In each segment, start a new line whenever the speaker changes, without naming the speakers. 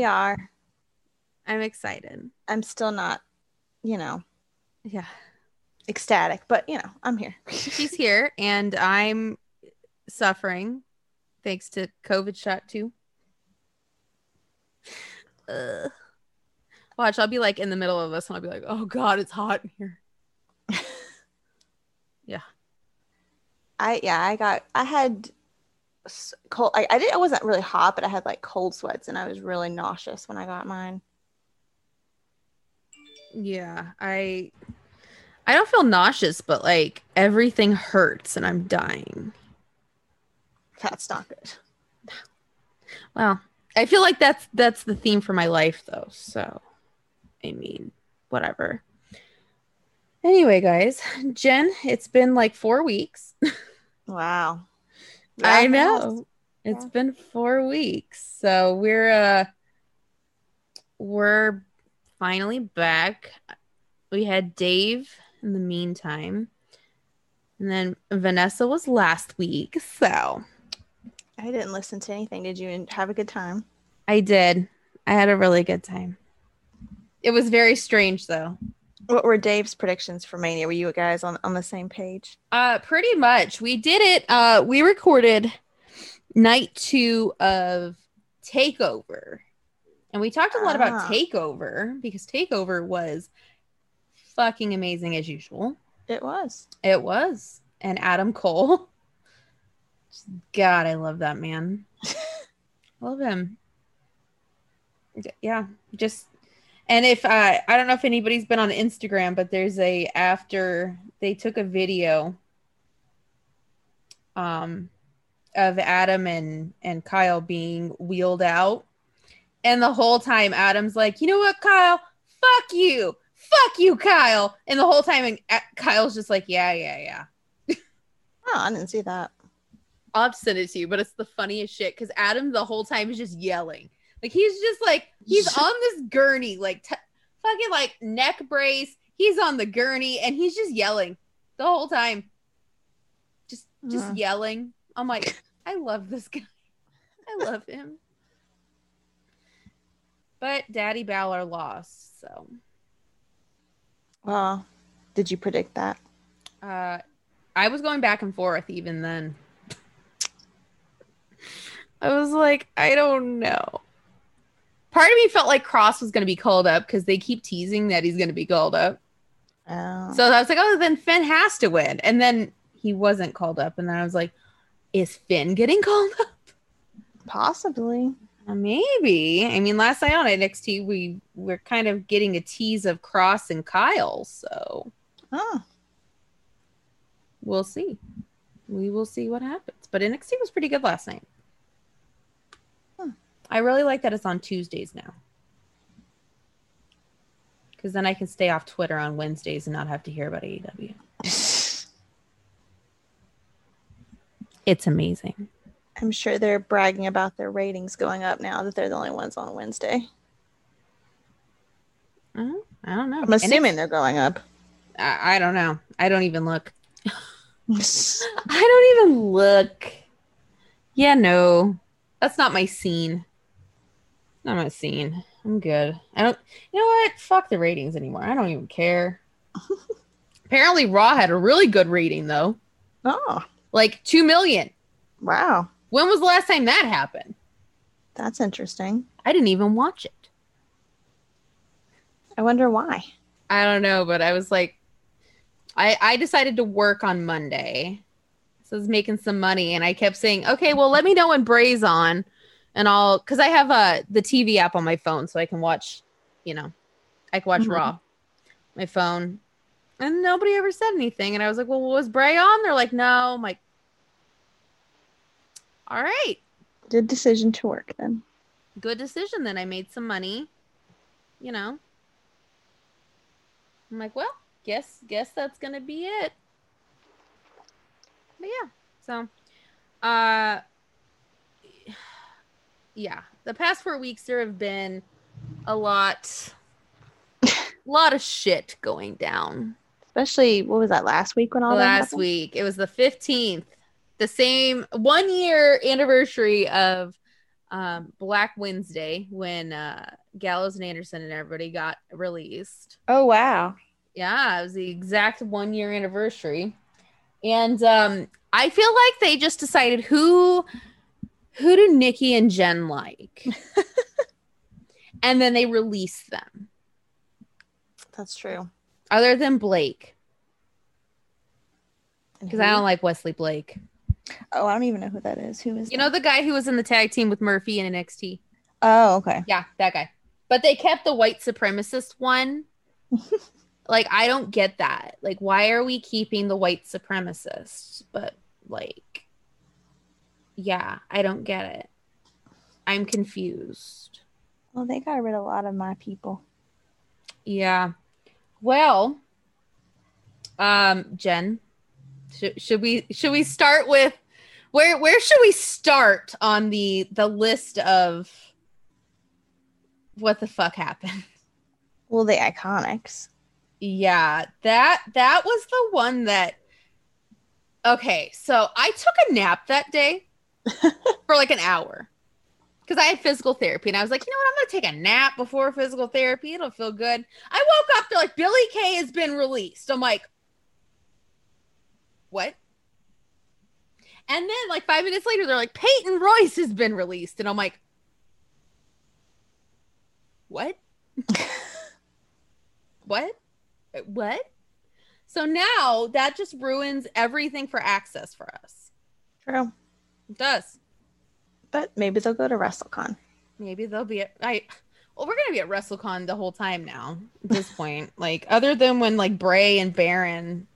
We are.
I'm excited.
I'm still not, you know,
Yeah.
ecstatic, but you know, I'm here.
She's here and I'm suffering thanks to COVID shot too. Ugh. Watch, I'll be like in the middle of this and I'll be like, oh god, it's hot in here. Yeah.
I yeah, I got I had cold. I, I did. I wasn't really hot, but I had like cold sweats, and I was really nauseous when I got mine.
Yeah, I I don't feel nauseous, but like everything hurts and I'm dying.
That's not good.
Well, I feel like that's that's the theme for my life though. So, I mean, whatever. Anyway, guys, Jen, it's been like 4 weeks.
Wow.
I
Yeah,
know. It's
Yeah.
been 4 weeks. So, we're uh we're finally back. We had Dave in the meantime. And then Vanessa was last week. So,
I didn't listen to anything. Did you have a good time?
I did. I had a really good time. It was very strange though.
What were Dave's predictions for Mania? Were you guys on, on the same page?
Uh pretty much. We did it. Uh we recorded night 2 of Takeover. And we talked a lot
Ah.
about Takeover because Takeover was fucking amazing as usual.
It was.
It was. And Adam Cole. God, I love that man. love him. Yeah, just and if uh, I don't know if anybody's been on Instagram, but there's a after they took a video um of Adam and and Kyle being wheeled out. And the whole time Adam's like, "You know what, Kyle? Fuck you. Fuck you, Kyle." And the whole time and uh, Kyle's just like, "Yeah, yeah, yeah."
Oh, I didn't see that.
I'll send it to you, but it's the funniest shit because Adam the whole time is just yelling. Like he's just like he's on this gurney, like t- fucking like neck brace. He's on the gurney and he's just yelling the whole time. Just just
Mhm.
yelling. I'm like, I love this guy. I love him. But Daddy Balor lost, so
Well, did you predict that?
uh I was going back and forth even then. I was like, I don't know. Part of me felt like Kross was going to be called up because they keep teasing that he's going to be called up.
Oh.
So I was like, oh, then Finn has to win. And then he wasn't called up. And then I was like, is Finn getting called up?
possibly.
Uh, Maybe. I mean, last night on NXT, we we're kind of getting a tease of Kross and Kyle. So
Oh,
we'll see. We will see what happens. But NXT was pretty good last night. I really like that it's on Tuesdays now. Because then I can stay off Twitter on Wednesdays and not have to hear about AEW. It's amazing.
I'm sure they're bragging about their ratings going up now that they're the only ones on Wednesday.
Uh, I don't know.
I'm assuming they're going up.
I, I don't know. I don't even look. I don't even look. Yeah, no. That's not my scene. Not my scene. I'm good. I don't you know what? Fuck the ratings anymore. I don't even care. Apparently Raw had a really good rating though.
oh,
Like 2 million.
wow.
When was the last time that happened?
That's interesting.
I didn't even watch it.
I wonder why.
I don't know, but I was like I I decided to work on Monday. So I was making some money and I kept saying, "Okay, well, let me know when Bray's on." And I'll cuz I have uh the TV app on my phone so I can watch, you know, I can watch
Mhm.
Raw. My phone. And nobody ever said anything and I was like, "Well, was Bray on?" They're like, "No." I'm like, "All right.
Good decision to work then.
Good decision then. I made some money." You know. I'm like, well, guess guess that's gonna be it. But yeah, so uh yeah, the past four weeks there have been a lot a lot of shit going down.
Especially what was that last week when all that
Last week. It was the 15th. The same one year anniversary of um, Black Wednesday when uh, Gallows and Anderson and everybody got released.
Oh wow.
Yeah, it was the exact one year anniversary. And um, I feel like they just decided who who do Nikki and Jen like? and then they release them.
That's true.
Other than Blake. Because I don't like Wesley Blake.
Oh, I don't even know who that is. Who is
You
that?
know the guy who was in the tag team with Murphy in NXT?
Oh, okay.
Yeah, that guy. But they kept the white supremacist one. like, I don't get that. Like, why are we keeping the white supremacist? But, like, yeah, I don't get it. I'm confused.
Well, they got rid of a lot of my people.
Yeah. Well, um, Jen, should, should we should we start with where where should we start on the the list of what the fuck happened?
Well, the iconics.
Yeah, that that was the one that Okay, so I took a nap that day for like an hour. Cuz I had physical therapy and I was like, "You know what? I'm going to take a nap before physical therapy. It'll feel good." I woke up they're like, "Billie Kay has been released." I'm like, "What?" And then like 5 minutes later they're like, "Peyton Royce has been released." And I'm like, "What?" what? What? So now that just ruins everything for access for us.
True.
It does.
But maybe they'll go to WrestleCon.
Maybe they'll be at I well, we're gonna be at WrestleCon the whole time now at this point. Like other than when like Bray and Baron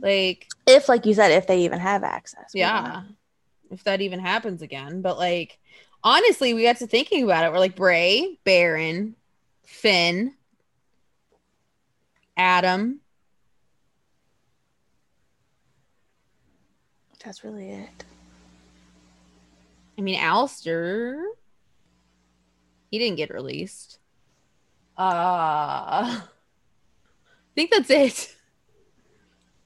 like
If, like you said, if they even have access. We don't know.
yeah. If that even happens again. But like honestly, we got to thinking about it. We're like Bray, Baron, Finn, Adam.
That's really it.
I mean, Aleister, he didn't get released. Uh, I think that's it.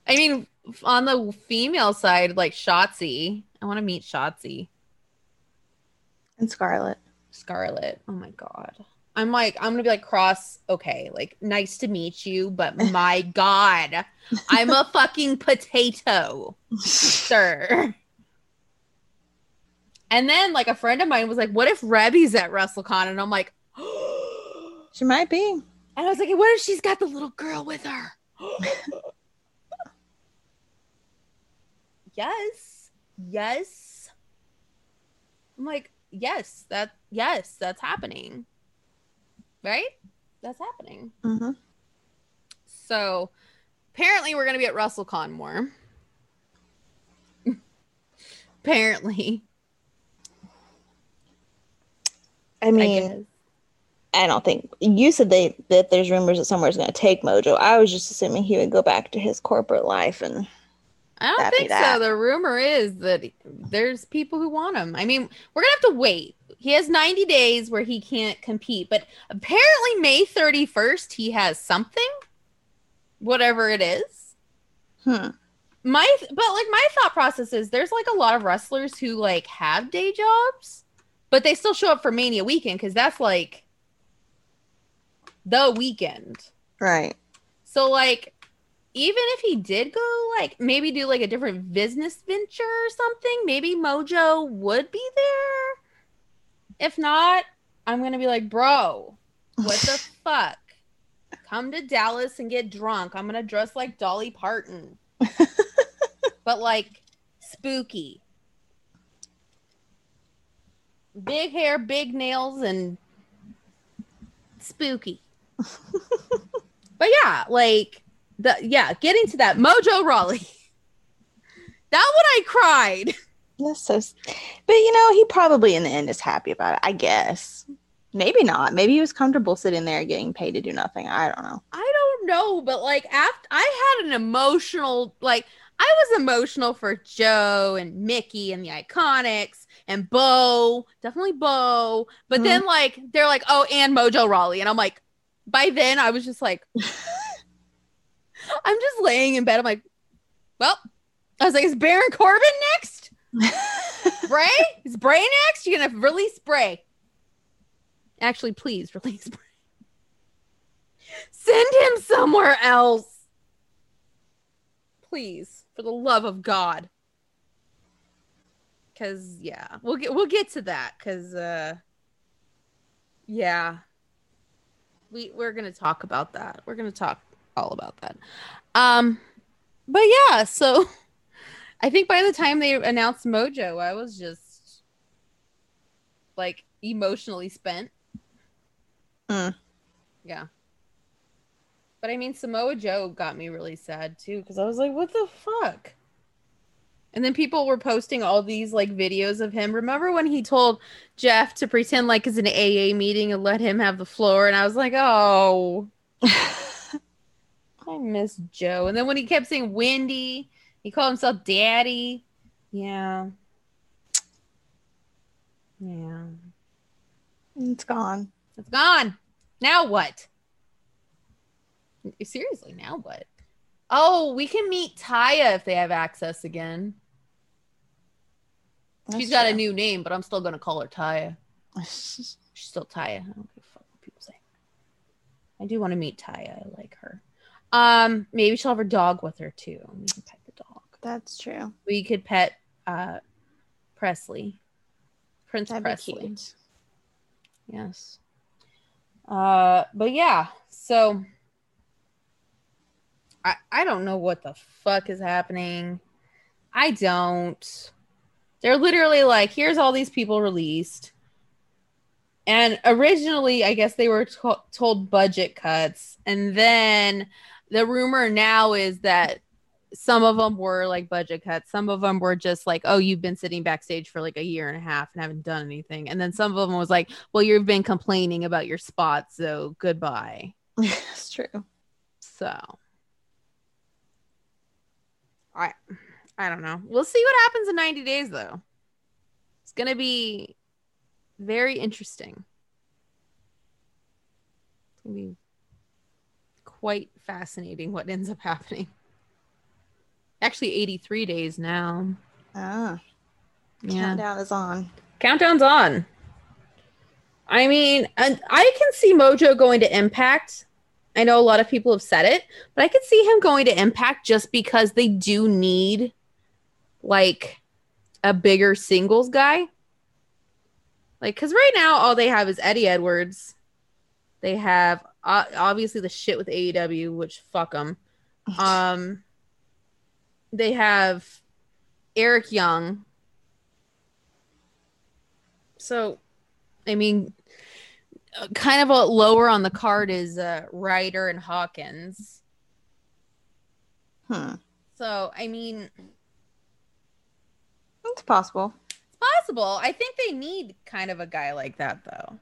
I mean, on the female side, like Shotzi, I want to meet Shotzi.
And Scarlett.
Scarlett. Oh my god. I'm like, I'm gonna be like cross. Okay, like nice to meet you, but my god, I'm a fucking potato, sir. And then like a friend of mine was like, "What if Rebby's at WrestleCon?" And I'm like,
She might be.
And I was like, "What if she's got the little girl with her?" yes, yes. I'm like, yes, that yes, that's happening. Right? That's happening.
hmm
So apparently we're gonna be at WrestleCon more. apparently.
I
I
mean,
guess.
I don't think you said they that there's rumors that somewhere's going to take Mojo. I was just assuming he would go back to his corporate life and
I don't think so. The rumor is that there's people who want him. I mean, we're gonna have to wait. He has 90 days where he can't compete, but apparently May 31st he has something, whatever it is.
hmm.
My but like my thought process is there's like a lot of wrestlers who like have day jobs, but they still show up for Mania weekend because that's like the weekend.
right.
So like even if he did go like maybe do like a different business venture or something, maybe Mojo would be there. If not, I'm going to be like, "Bro, what the fuck? Come to Dallas and get drunk. I'm going to dress like Dolly Parton." but like spooky. Big hair, big nails and spooky. But yeah, like the yeah, getting to that Mojo Rawley. That one I cried.
That's so. But you know, he probably in the end is happy about it. I guess. Maybe not. Maybe he was comfortable sitting there getting paid to do nothing. I don't know.
I don't know, but like after I had an emotional like I was emotional for Joe and Mickey and the Iconics and Bo, definitely Bo. But mm-hmm. then like they're like, oh, and Mojo Rawley, and I'm like, by then I was just like, I'm just laying in bed. I'm like, well, I was like, is Baron Corbin next? Bray? Is Bray next? You're gonna release Bray. Actually, please release Bray. Send him somewhere else. Please, for the love of God. Cause yeah, we'll get we'll get to that. Cause uh yeah. We we're gonna talk about that. We're gonna talk all about that. Um but yeah, so I think by the time they announced Mojo, I was just like emotionally spent.
Mm.
Yeah. But I mean, Samoa Joe got me really sad too because I was like, what the fuck? And then people were posting all these like videos of him. Remember when he told Jeff to pretend like it's an AA meeting and let him have the floor? And I was like, oh, I miss Joe. And then when he kept saying Wendy, he called himself Daddy. Yeah. Yeah.
It's gone.
It's gone. Now what? Seriously, now what? Oh, we can meet Taya if they have access again.
That's
She's got a new name, but I'm still gonna call her Taya. She's still Taya. I don't give a fuck what people say. I do want to meet Taya. I like her. Um, maybe she'll have her dog with her too. We can pet the dog.
That's true.
We could pet uh Presley. Prince
That'd
Presley. Yes. Uh, but yeah, so I I don't know what the fuck is happening. I don't. They're literally like, here's all these people released. And originally, I guess they were to- told budget cuts. And then the rumor now is that some of them were like budget cuts. Some of them were just like, oh, you've been sitting backstage for like a year and a half and haven't done anything. And then some of them was like, well, you've been complaining about your spot, so goodbye.
It's true.
So I I don't know. We'll see what happens in 90 days though. It's going to be very interesting. It's going to be quite fascinating what ends up happening. Actually 83 days now.
Ah,
Yeah.
countdown is on.
Countdown's on. I mean, and I can see Mojo going to Impact. I know a lot of people have said it, but I could see him going to Impact just because they do need like a bigger singles guy. Like, because right now all they have is Eddie Edwards. They have uh, obviously the shit with AEW, which fuck them. Um, they have Eric Young. So, I mean, uh, kind of a lower on the card is uh, Ryder and Hawkins.
Hmm.
So, I mean,
It's possible.
it's possible. I think they need kind of a guy like that, though.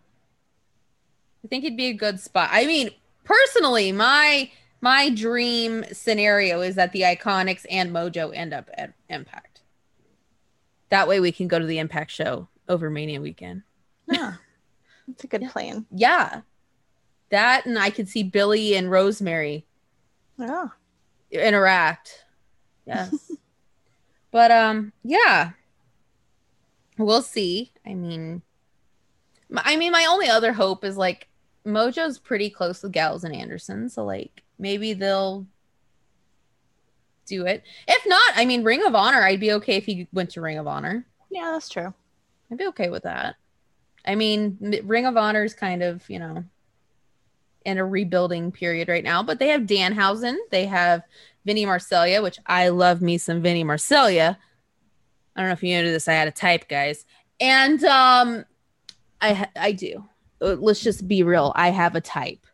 I think it'd be a good spot. I mean, personally, my my dream scenario is that the Iconics and Mojo end up at Impact. That way, we can go to the Impact show over Mania weekend.
Yeah. That's a good plan.
Yeah, that and I could see Billie and Rosemary
Yeah.
interact. Yes. but um yeah. We'll see. I mean I mean my only other hope is like Mojo's pretty close with Gallows and Anderson, so like maybe they'll do it. If not, I mean Ring of Honor, I'd be okay if he went to Ring of Honor.
Yeah, that's true.
I'd be okay with that. I mean, Ring of Honor is kind of, you know, in a rebuilding period right now, but they have Danhausen, they have Vinny Marseglia, which I love me some Vinny Marseglia. I don't know if you know this. I had a type, guys, and um, I I do. Uh, Let's just be real. I have a type,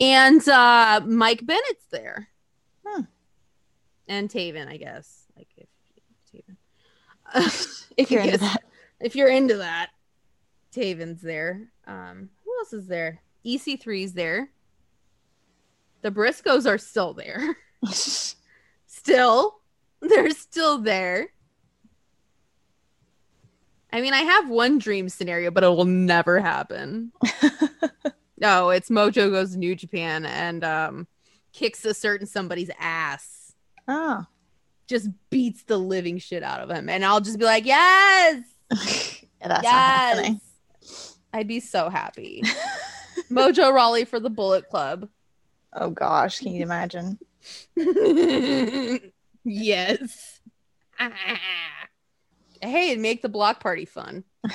and uh, Mike Bennett's there,
Hmm.
and Taven, I guess. Like if Taven, if
You're into that.
if you're into that, Taven's there. Um, who else is there? EC3's there. The Briscoes are still there. Still, they're still there. I mean, I have one dream scenario, but it will never happen. No, it's Mojo goes to New Japan and um, kicks a certain somebody's ass.
oh.
just beats the living shit out of him. And I'll just be like, yes,
Yeah, That's
yes. I'd be so happy. Mojo Rawley for the Bullet Club.
Oh gosh, can you imagine?
yes. Hey, it'd make the block party fun.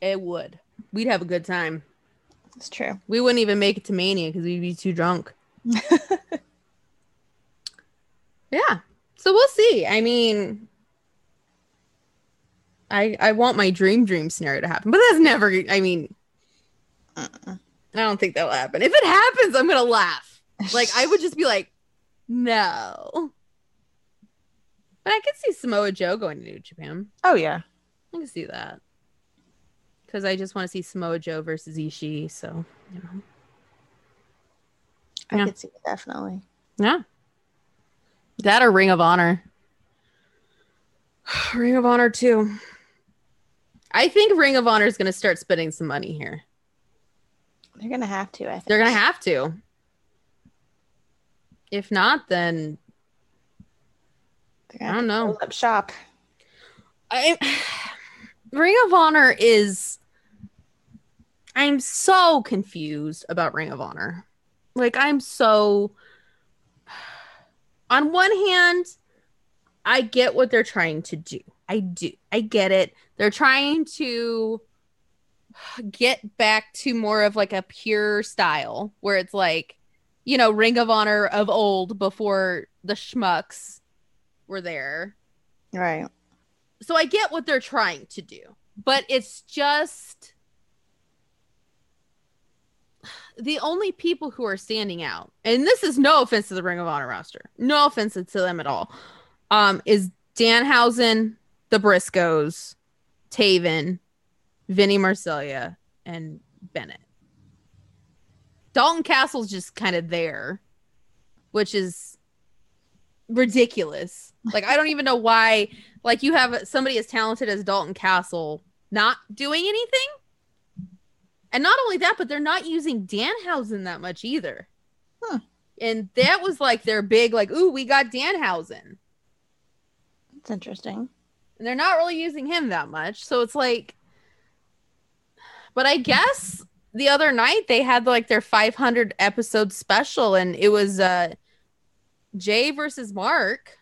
it would. We'd have a good time.
It's true.
We wouldn't even make it to Mania because we'd be too drunk. yeah. So we'll see. I mean, I I want my dream dream scenario to happen, but that's never. I mean,
Uh-uh.
I don't think that'll happen. If it happens, I'm gonna laugh. Like I would just be like, no. I could see Samoa Joe going to New Japan.
Oh yeah.
I can see that. Because I just want to see Samoa Joe versus Ishii. So, you know.
I
Yeah.
could see it definitely.
Yeah. That or Ring of Honor. Ring of Honor too. I think Ring of Honor is going to start spending some money here.
They're gonna have to. I think
They're going to have to. If not, then I don't know.
Up shop.
I Ring of Honor is I'm so confused about Ring of Honor. Like I'm so on one hand, I get what they're trying to do. I do. I get it. They're trying to get back to more of like a pure style where it's like, you know, Ring of Honor of old before the schmucks were there
Right.
so I get what they're trying to do, but it's just the only people who are standing out, and this is no offense to the Ring of Honor roster, no offense to them at all, um, is Danhausen, the Briscoes, Taven, Vinny Marseglia, and Bennett. Dalton Castle's just kind of there, which is ridiculous. Like I don't even know why like you have somebody as talented as Dalton Castle not doing anything. And not only that, but they're not using Danhausen that much either.
Huh.
And that was like their big like, ooh, we got Danhausen.
It's interesting.
And they're not really using him that much. So it's like but I guess the other night they had like their 500 episode special and it was uh Jay versus Mark.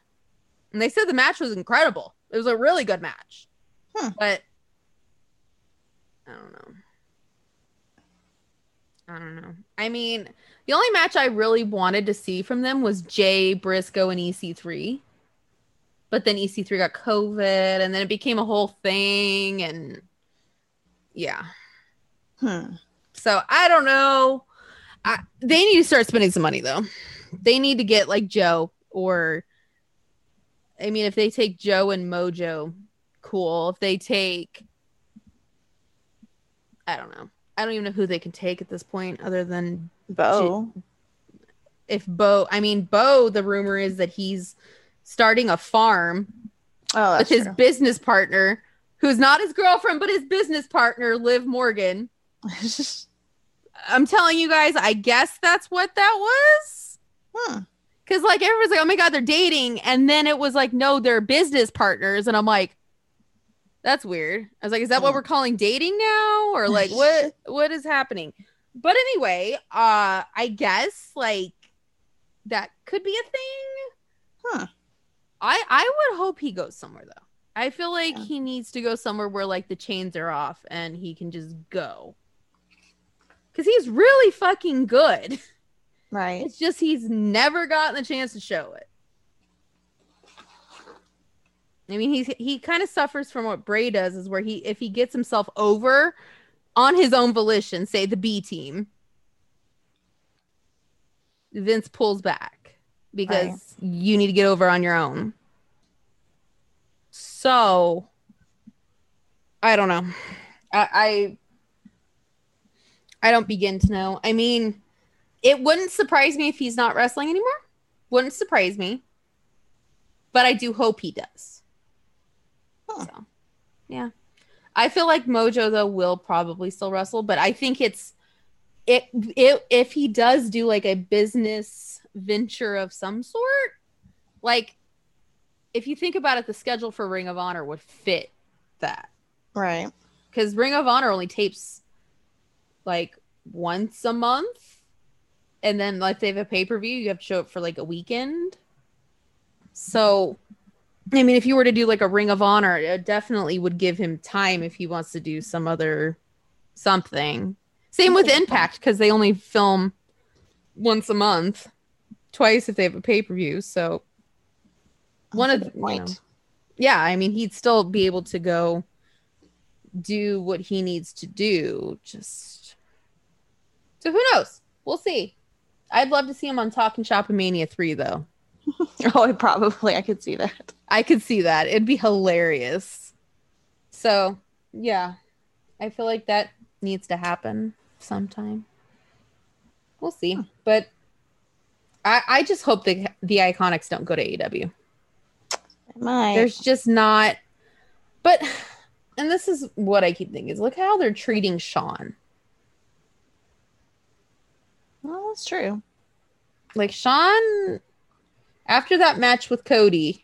And they said the match was incredible. It was a really good match.
Hmm.
But I don't know. I don't know. I mean, the only match I really wanted to see from them was Jay Briscoe and EC3. But then EC3 got COVID and then it became a whole thing and yeah.
Hmm.
So I don't know. I, they need to start spending some money though. They need to get like Joe or I mean if they take Joe and Mojo, cool. If they take I don't know. I don't even know who they can take at this point other than
Bo.
if Bo I mean Bo the rumor is that he's starting a farm
Oh,
with his
true.
business partner who's not his girlfriend but his business partner Liv Morgan. I'm telling you guys, I guess that's what that was.
Hmm.
Cause like everyone's like, oh my god, they're dating, and then it was like, no, they're business partners, and I'm like, that's weird. I was like, is that what we're calling dating now, or like what what is happening? But anyway, uh, I guess like that could be a thing.
Huh.
I I would hope he goes somewhere though. I feel like
Yeah.
he needs to go somewhere where like the chains are off and he can just go. Cause he's really fucking good.
Right.
It's just he's never gotten the chance to show it. I mean, he's he kind of suffers from what Bray does, is where he if he gets himself over on his own volition, say the B team, Vince pulls back because
Right.
you need to get over on your own. So I don't know. I, I I don't begin to know. I mean, it wouldn't surprise me if he's not wrestling anymore. Wouldn't surprise me. But I do hope he does.
Huh.
So, yeah. I feel like Mojo though will probably still wrestle, but I think it's it, it if he does do like a business venture of some sort, like if you think about it, the schedule for Ring of Honor would fit that.
Right.
Because Ring of Honor only tapes like once a month. And then like they have a pay-per-view, you have to show up for like a weekend. So I mean, if you were to do like a Ring of Honor, it definitely would give him time if he wants to do some other something. Same with Impact because they only film once a month, twice if they have a pay per view. So one of the point. yeah, I mean, he'd still be able to go do what he needs to do. Just so who knows? We'll see. I'd love to see him on Talking Shop Mania 3 though.
oh, probably. I could see that.
I could see that. It'd be hilarious. So, yeah. I feel like that needs to happen sometime. We'll see. Hmm. But I, I just hope the the iconics don't go to AEW.
Might.
There's just not but and this is what I keep thinking is look how they're treating Shawn.
Well, that's true.
Like Shawn, after that match with Cody,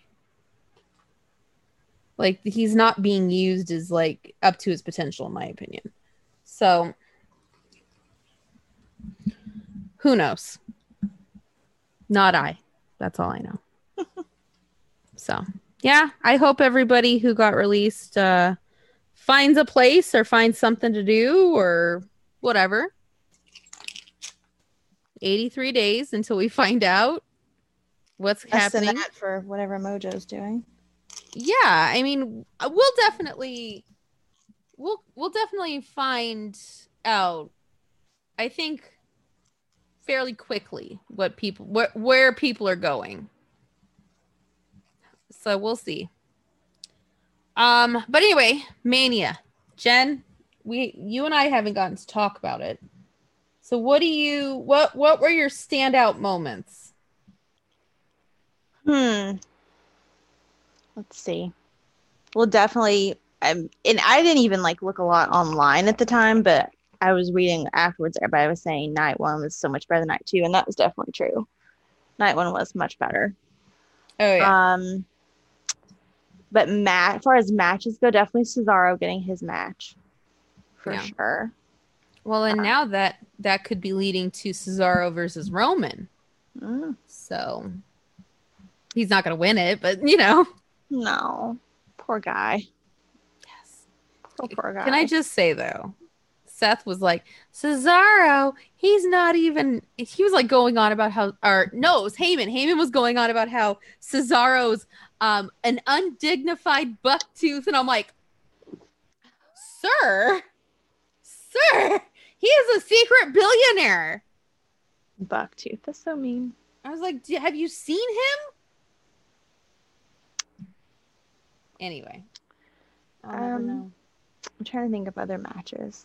like he's not being used as like up to his potential, in my opinion. So who knows? Not I. That's all I know. so yeah, I hope everybody who got released uh finds a place or finds something to do or whatever. 83 days until we find out what's Less happening
for whatever Mojo's doing.
Yeah, I mean, uh, we'll definitely we'll we'll definitely find out I think fairly quickly what people where, where people are going. So we'll see. Um but anyway, Mania. Jen, we you and I haven't gotten to talk about it. So what do you what what were your standout moments?
Hmm. Let's see. Well, definitely. Um, and I didn't even like look a lot online at the time, but I was reading afterwards. Everybody was saying night one was so much better than night two, and that was definitely true. Night one was much better.
Oh yeah.
Um. But Matt, as far as matches go, definitely Cesaro getting his match for yeah. sure.
Well, and uh, now that that could be leading to Cesaro versus Roman.
Mm.
So He's not going to win it, but you know.
No. Poor guy.
Yes.
Poor, poor guy.
Can I just say though, Seth was like, Cesaro, he's not even he was like going on about how or no, it was Heyman. Heyman was going on about how Cesaro's um an undignified buck tooth, and I'm like, Sir, sir, he is a secret billionaire.
Buck tooth. That's so mean.
I was like, have you seen him? Anyway,
um, I'm trying to think of other matches.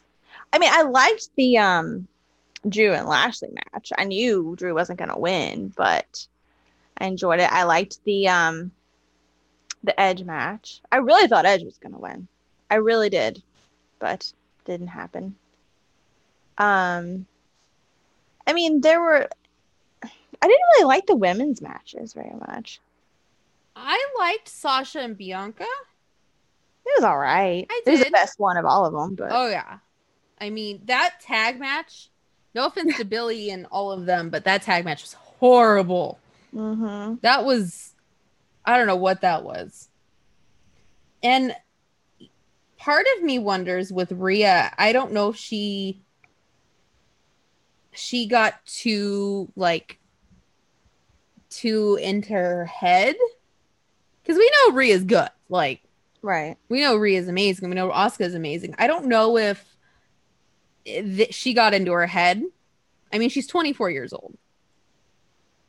I mean, I liked the um Drew and Lashley match. I knew Drew wasn't gonna win, but I enjoyed it. I liked the um the Edge match. I really thought Edge was gonna win. I really did, but didn't happen. Um, I mean, there were. I didn't really like the women's matches very much.
I liked Sasha and Bianca.
It was all right. I did. It was the best one of all of them. But
oh yeah, I mean that tag match. No offense to Billie and all of them, but that tag match was horrible.
Mm-hmm.
That was, I don't know what that was. And part of me wonders with Rhea. I don't know if she she got too like too into her head because we know Rhea's good. Like,
right?
We know Rhea's amazing. We know Asuka's amazing. I don't know if th- she got into her head. I mean, she's 24 years old.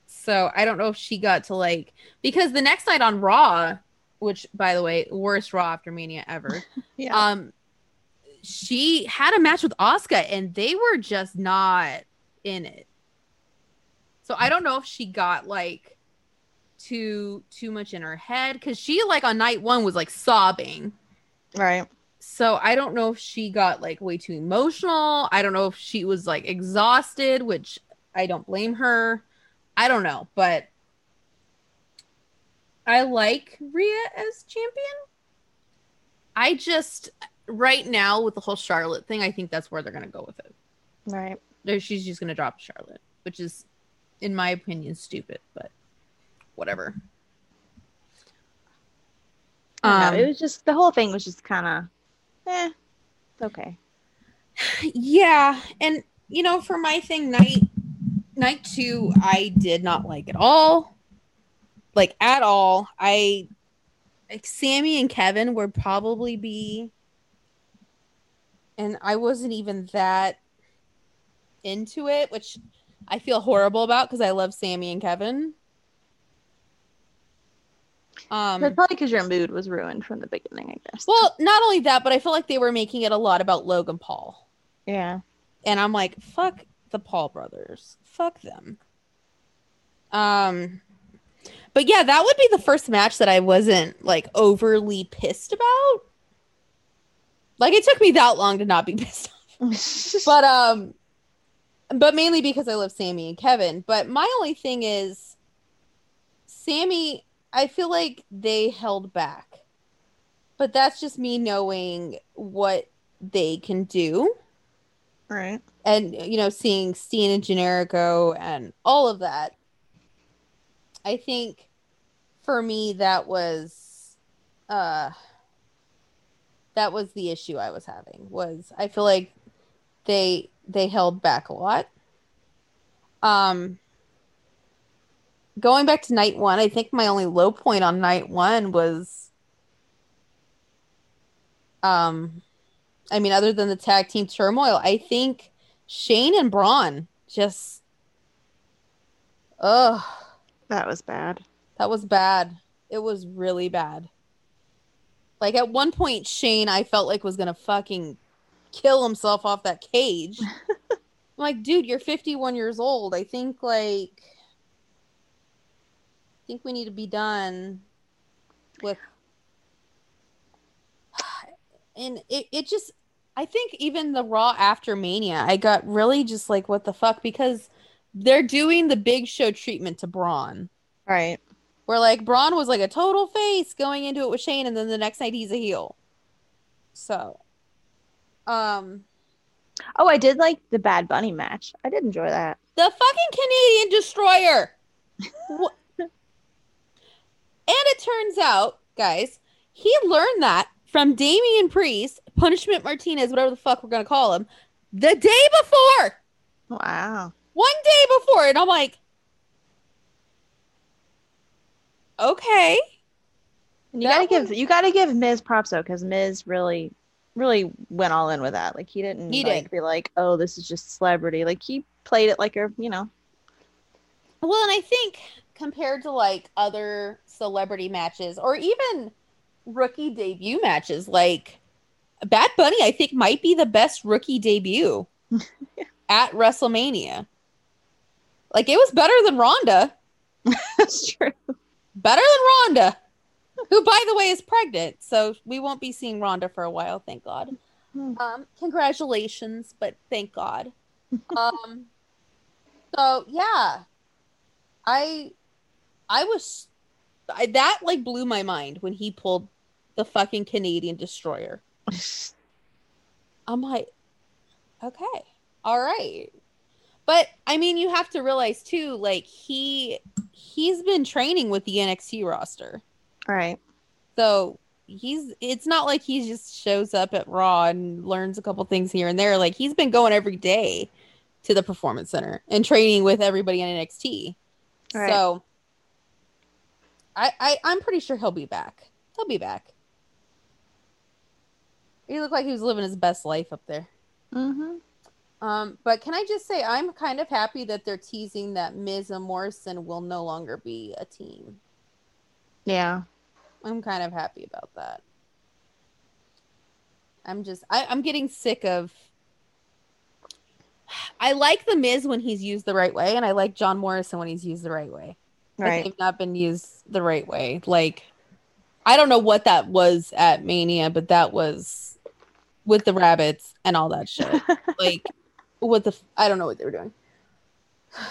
So I don't know if she got to like because the next night on Raw, which by the way, worst Raw after Mania ever.
yeah.
Um, she had a match with Asuka and they were just not in it. So I don't know if she got like too too much in her head because she like on night one was like sobbing
right
so i don't know if she got like way too emotional i don't know if she was like exhausted which i don't blame her i don't know but I like Rhea as champion. I just right now with the whole Charlotte thing, I think that's where they're gonna go with it.
Right.
She's just gonna drop Charlotte, which is, in my opinion, stupid. But whatever.
Um, it was just the whole thing was just kind of, eh, okay.
Yeah, and you know, for my thing, night night two, I did not like at all, like at all. I like Sami and Kevin would probably be, and I wasn't even that into it, which I feel horrible about because I love Sami and Kevin.
Um, That's probably because your mood was ruined from the beginning, I guess.
Well, not only that, but I feel like they were making it a lot about Logan Paul.
Yeah.
And I'm like, fuck the Paul brothers. Fuck them. Um but yeah, that would be the first match that I wasn't like overly pissed about. Like it took me that long to not be pissed off. but um but mainly because I love Sami and Kevin. But my only thing is Sami, I feel like they held back. But that's just me knowing what they can do.
Right.
And you know, seeing Steen and Generico and all of that. I think for me that was uh that was the issue I was having was I feel like they they held back a lot. Um going back to night one, I think my only low point on night one was um I mean, other than the tag team turmoil, I think Shane and Braun just ugh.
That was bad.
That was bad. It was really bad. Like at one point, Shane, I felt like was gonna fucking kill himself off that cage. I'm like, dude, you're 51 years old. I think like I think we need to be done with and it, it just I think even the Raw after Mania, I got really just like, what the fuck? Because they're doing the big show treatment to Braun.
Right.
Where like Braun was like a total face going into it with Shane, and then the next night he's a heel. So, um,
oh, I did like the Bad Bunny match. I did enjoy that.
The fucking Canadian Destroyer. And it turns out, guys, he learned that from Damian Priest, Punishment Martinez, whatever the fuck we're gonna call him, the day before.
Wow.
One day before, and I'm like, okay.
You gotta give you gotta give Miz props though, because Miz really, really went all in with that. Like he didn't
he
like
did.
be like, oh, this is just celebrity. Like he played it like a, you know.
Well, and I think compared to like other celebrity matches or even rookie debut matches, like Bad Bunny, I think might be the best rookie debut at WrestleMania. Like it was better than Ronda.
That's true.
Better than Ronda, who by the way is pregnant, so we won't be seeing Ronda for a while, thank God.
Hmm.
Um, congratulations, but thank God. Um, so yeah, I, I was, I, that like blew my mind when he pulled the fucking Canadian destroyer. I'm like, okay, all right. But I mean, you have to realize too, like he he's been training with the NXT roster.
Right.
So he's it's not like he just shows up at Raw and learns a couple things here and there. Like he's been going every day to the performance center and training with everybody in NXT.
Right.
So I, I I'm pretty sure he'll be back. He'll be back. He looked like he was living his best life up there.
Mm-hmm.
Um, but can I just say I'm kind of happy that they're teasing that Miz and Morrison will no longer be a team.
Yeah.
I'm kind of happy about that. I'm just I, I'm getting sick of I like the Miz when he's used the right way, and I like John Morrison when he's used the right way. But
Right.
they've not been used the right way. Like I don't know what that was at Mania, but that was with the rabbits and all that shit. like what the I don't know what they were doing.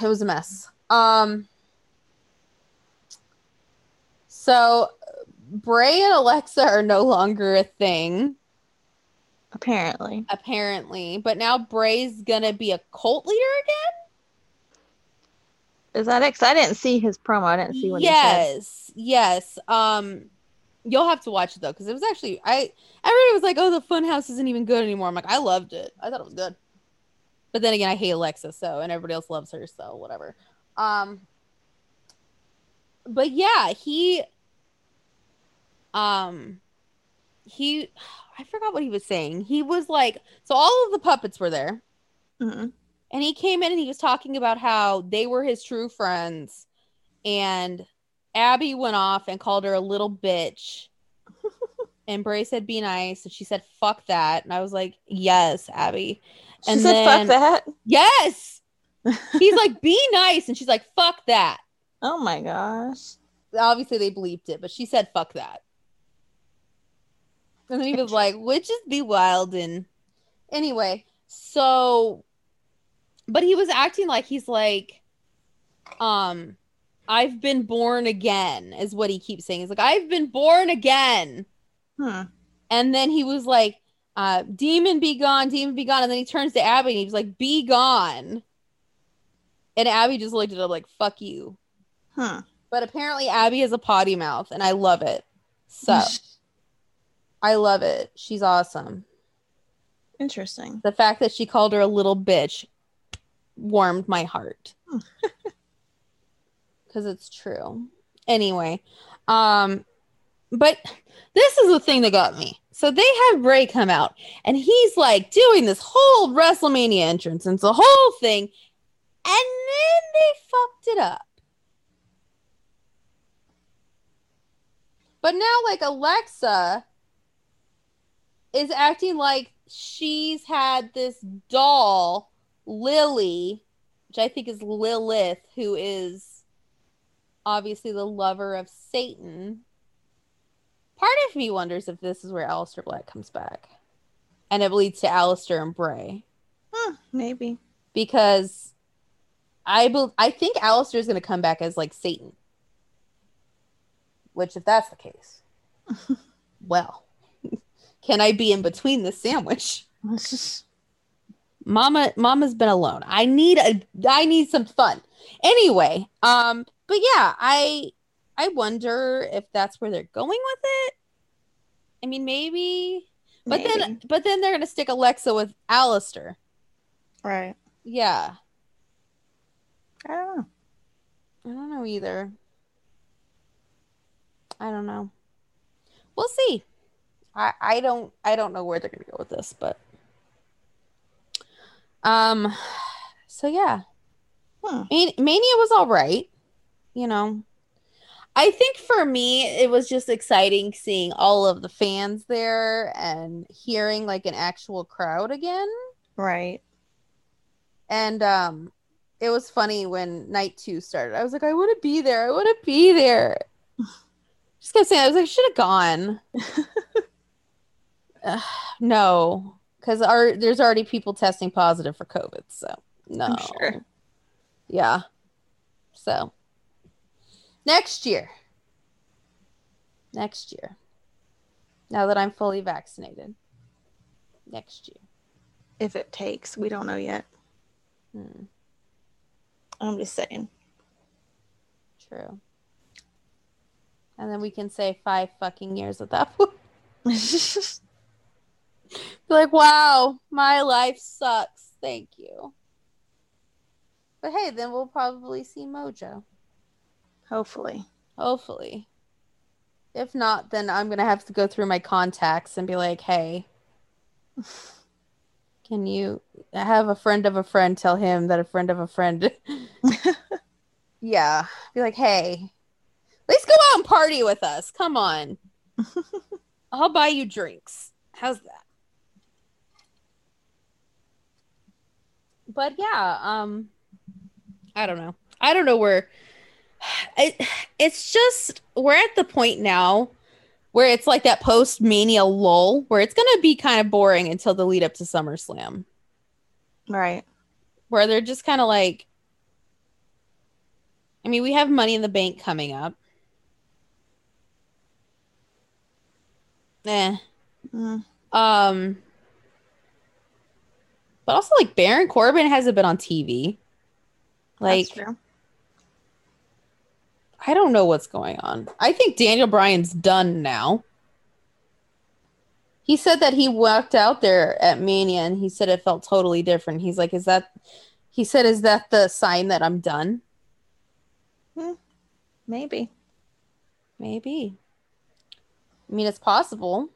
It was a mess. Um So Bray and Alexa are no longer a thing,
Apparently.
apparently. But now Bray's gonna be a cult leader again.
Is that it? 'Cause I didn't see his promo. I didn't see what he said.
yes, yes. Um, you'll have to watch it though because it was actually I. Everybody was like, "Oh, the Funhouse isn't even good anymore." I'm like, I loved it. I thought it was good. But then again, I hate Alexa, so and everybody else loves her, so whatever. Um, but yeah, he, um, he, I forgot what he was saying. He was like, so all of the puppets were there.
Mhm.
And he came in and he was talking about how they were his true friends. And Abby went off and called her a little bitch. and Bray said, be nice. And she said, fuck that. And I was like, yes, Abby.
She
And
said,
then-
fuck that.
Yes. He's like, be nice. And she's like, fuck that.
Oh my gosh.
Obviously, they bleeped it, but she said, fuck that. And then he was like, just be wild. And anyway, so, but he was acting like he's like, um, I've been born again, is what he keeps saying. He's like, I've been born again.
Hmm.
And then he was like, uh, demon be gone, demon be gone. And then he turns to Abby and he's like, be gone. And Abby just looked at him like, fuck you.
Hmm.
But apparently Abby has a potty mouth and I love it. So I love it. She's awesome.
Interesting.
The fact that she called her a little bitch warmed my heart.
Hmm.
Cuz it's true. Anyway, um but this is the thing that got me. So they have Bray come out and he's like doing this whole WrestleMania entrance and a whole thing and then they fucked it up. But now like Alexa is acting like she's had this doll, Lily, which I think is Lilith, who is obviously the lover of Satan. Part of me wonders if this is where Aleister Black comes back. And it leads to Aleister and Bray.
Hmm, maybe.
Because I bel I think Aleister is going to come back as like Satan. Which, if that's the case, well, can I be in between the sandwich? Mama Mama's been alone. I need a I need some fun. Anyway, um but yeah, I I wonder if that's where they're going with it. I mean maybe but then but then they're going to stick Alexa with Aleister.
right.
Yeah.
I don't know.
I don't know either. I don't know. We'll see. I I don't I don't know where they're going to go with this, but um so yeah. Man- Mania was all right, you know. I think for me, it was just exciting seeing all of the fans there and hearing like an actual crowd again.
Right.
And um, it was funny when night two started. I was like, I want to be there. I want to be there. Just kept saying, I was like, I should have gone. Ugh, no, because our there's already people testing positive for COVID. So no,
sure.
yeah. So next year, next year, now that I'm fully vaccinated, next year.
If it takes, we don't know yet.
Hmm,
I'm just saying.
true. And then we can say five fucking years at that point. Be like, wow, my life sucks. Thank you. But hey, then we'll probably see Mojo.
Hopefully.
Hopefully. If not, then I'm gonna have to go through my contacts and be like, hey, can you have a friend of a friend tell him that a friend of a friend Yeah. Be like, hey, let's go out and party with us. Come on. I'll buy you drinks. How's that? But yeah, um I don't know. I don't know where it, it's just we're at the point now where it's like that post mania lull where it's gonna be kind of boring until the lead up to SummerSlam.
right.
Where they're just kind of like I mean, we have money in the bank coming up. eh. Mm. Um, but also like Baron Corbin hasn't been on TV. Like, I don't know what's going on. I think Daniel Bryan's done now. He said that he walked out there at Mania and he said it felt totally different. He's like, is that, he said, is that the sign that I'm done?
Hmm. Maybe.
Maybe. I mean, it's possible.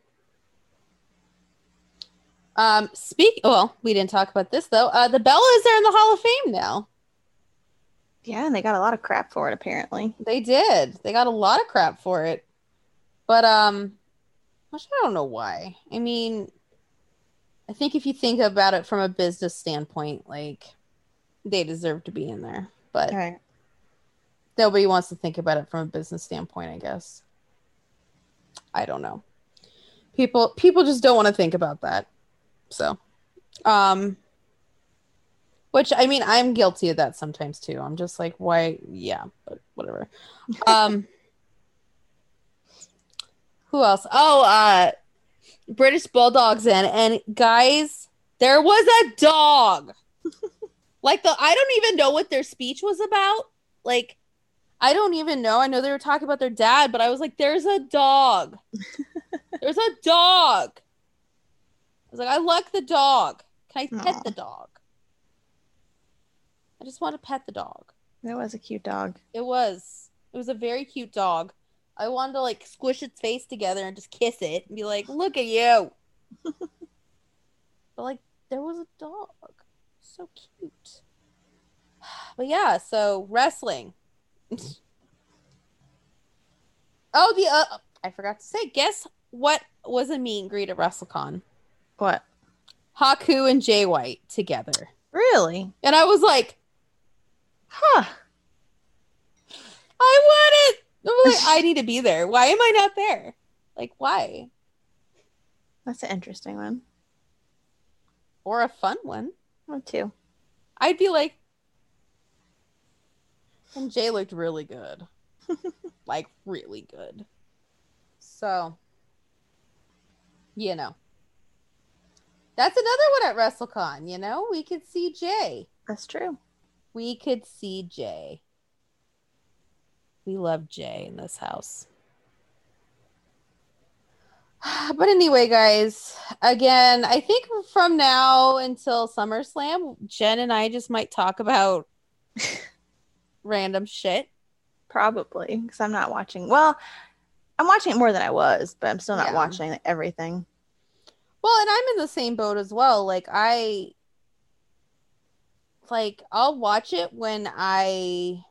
Um, speak. Well, we didn't talk about this though. Uh, the Bellas are in the Hall of Fame now.
Yeah, and they got a lot of crap for it. Apparently,
they did. They got a lot of crap for it, but um, which I don't know why. I mean, I think if you think about it from a business standpoint, like they deserve to be in there, but right. nobody wants to think about it from a business standpoint. I guess. I don't know. People people just don't want to think about that. So, um, which I mean, I'm guilty of that sometimes too. I'm just like, why? Yeah, but whatever. Um, who else? Oh, uh, British Bulldogs in, and guys, there was a dog. like the, I don't even know what their speech was about. Like, I don't even know. I know they were talking about their dad, but I was like, there's a dog. there's a dog was like, I like the dog. Can I pet Aww. the dog? I just want to pet the dog.
That was a cute dog.
It was. It was a very cute dog. I wanted to like squish its face together and just kiss it and be like, look at you. but like, there was a dog. So cute. But yeah, so wrestling. oh, the uh, I forgot to say. Guess what was a meet and greet at WrestleCon?
What?
Haku and Jay White together.
Really?
And I was like, huh. I want it. I'm like, I need to be there. Why am I not there? Like, why?
That's an interesting one.
Or a fun one.
One too.
I'd be like, and Jay looked really good. like, really good. So, you know. That's another one at WrestleCon, you know? We could see Jay.
That's true.
We could see Jay. We love Jay in this house. But anyway, guys, again, I think from now until SummerSlam, Jen and I just might talk about random shit.
Probably, because I'm not watching. Well, I'm watching it more than I was, but I'm still not yeah. watching everything.
Well, and I'm in the same boat as well. Like I like I'll watch it when I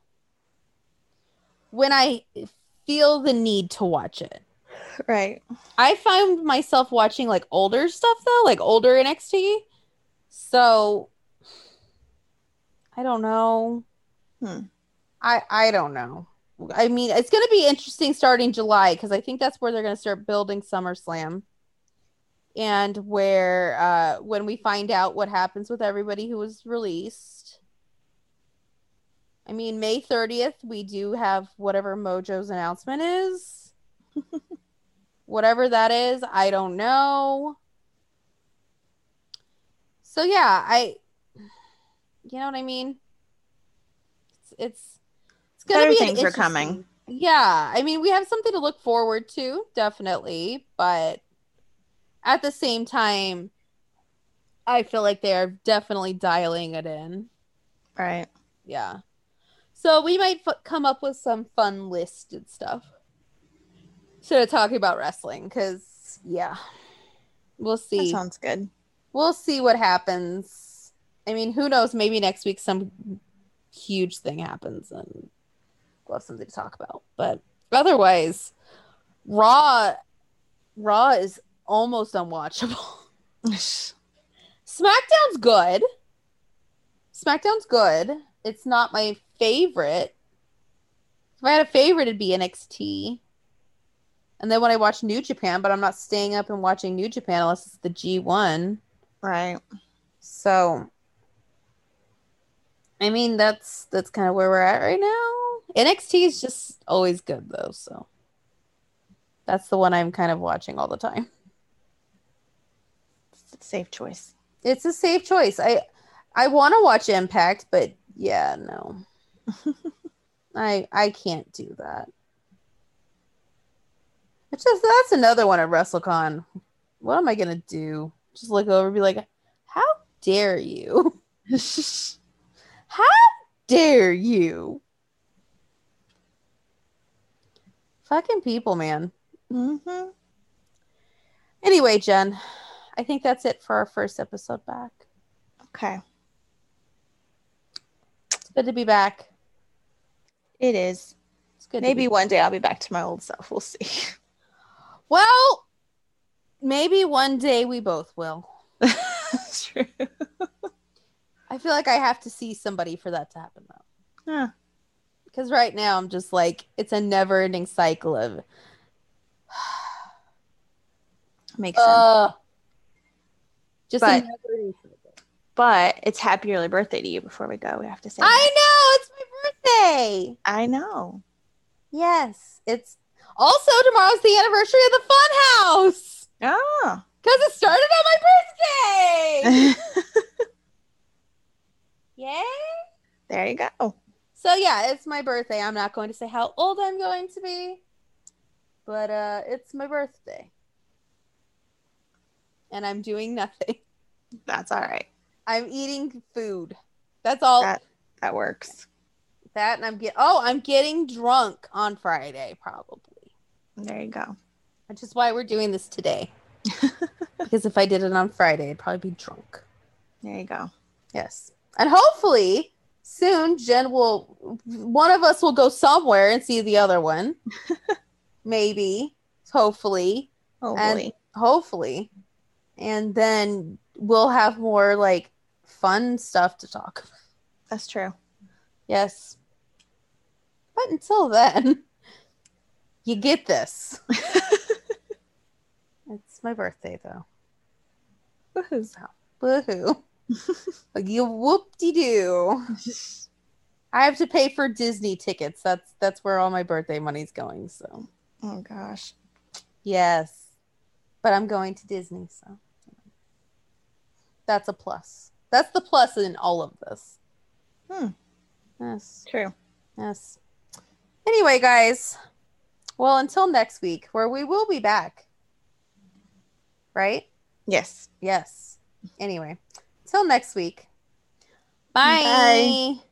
when I feel the need to watch it.
Right.
I find myself watching like older stuff though, like older NXT. So I don't know. Hmm. I I don't know. I mean, it's going to be interesting starting July because I think that's where they're going to start building SummerSlam and where uh, when we find out what happens with everybody who was released. I mean, May 30th, we do have whatever Mojo's announcement is. whatever that is, I don't know. So yeah, I you know what I mean? It's it's,
it's gonna Better be things are coming.
Yeah, I mean, we have something to look forward to, definitely, but at the same time, I feel like they're definitely dialing it in.
Right.
Yeah. So we might f- come up with some fun listed stuff of talking about wrestling because, yeah, we'll see.
That sounds good.
We'll see what happens. I mean, who knows? Maybe next week some huge thing happens and we'll have something to talk about. But otherwise, Raw, Raw is almost unwatchable. SmackDown's good. SmackDown's good. It's not my favorite. If I had a favorite, it'd be NXT. And then when I watch New Japan, but I'm not staying up and watching New Japan unless it's the G1.
Right.
So I mean that's that's kind of where we're at right now. NXT is just always good though, so That's the one I'm kind of watching all the time.
Safe choice.
It's a safe choice. I I want to watch Impact, but yeah, no. I I can't do that. It's just that's another one at WrestleCon. What am I gonna do? Just look over and be like, how dare you? how dare you? Fucking people, man.
Mm-hmm.
Anyway, Jen, I think that's it for our first episode back.
Okay.
It's good to be back.
It is.
It's good.
Maybe one day I'll be back to my old self. We'll see.
Well, maybe one day we both will.
True.
I feel like I have to see somebody for that to happen, though.
Huh.
Because right now I'm just like it's a never-ending cycle of
Makes sense.
Just
But- But it's happy early birthday to you before we go. We have to say.
I
that.
know it's my birthday.
I know.
Yes, it's also tomorrow's the anniversary of the Fun House
Oh.
because it started on my birthday. Yay!
there you go.
So yeah, it's my birthday. I'm not going to say how old I'm going to be, but uh it's my birthday. And I'm doing nothing.
That's all right.
I'm eating food. That's all that,
That that
and I'm get Oh, I'm getting drunk on Friday probably.
There you go.
Which is why we're doing this today. because if I did it on Friday, I'd probably be drunk.
There you go.
Yes. And hopefully soon Jen will one of us will go somewhere and see the other one. Maybe. Hopefully.
Hopefully.
Hopefully. And then we'll have more like fun stuff to talk about.
That's true.
Yes. But until then, you get this. it's my birthday though.
Woohoo.
So woohoo. like you whoop de doo. I have to pay for Disney tickets. That's that's where all my birthday money's going. So
oh gosh.
yes, but I'm going to Disney, so that's a plus. That's the plus in all of this.
Hmm.
Yes,
True.
yes. Anyway, guys, well, until next week, where we will be back, right?
Yes.
Yes. Anyway, till next week. Bye.
Bye.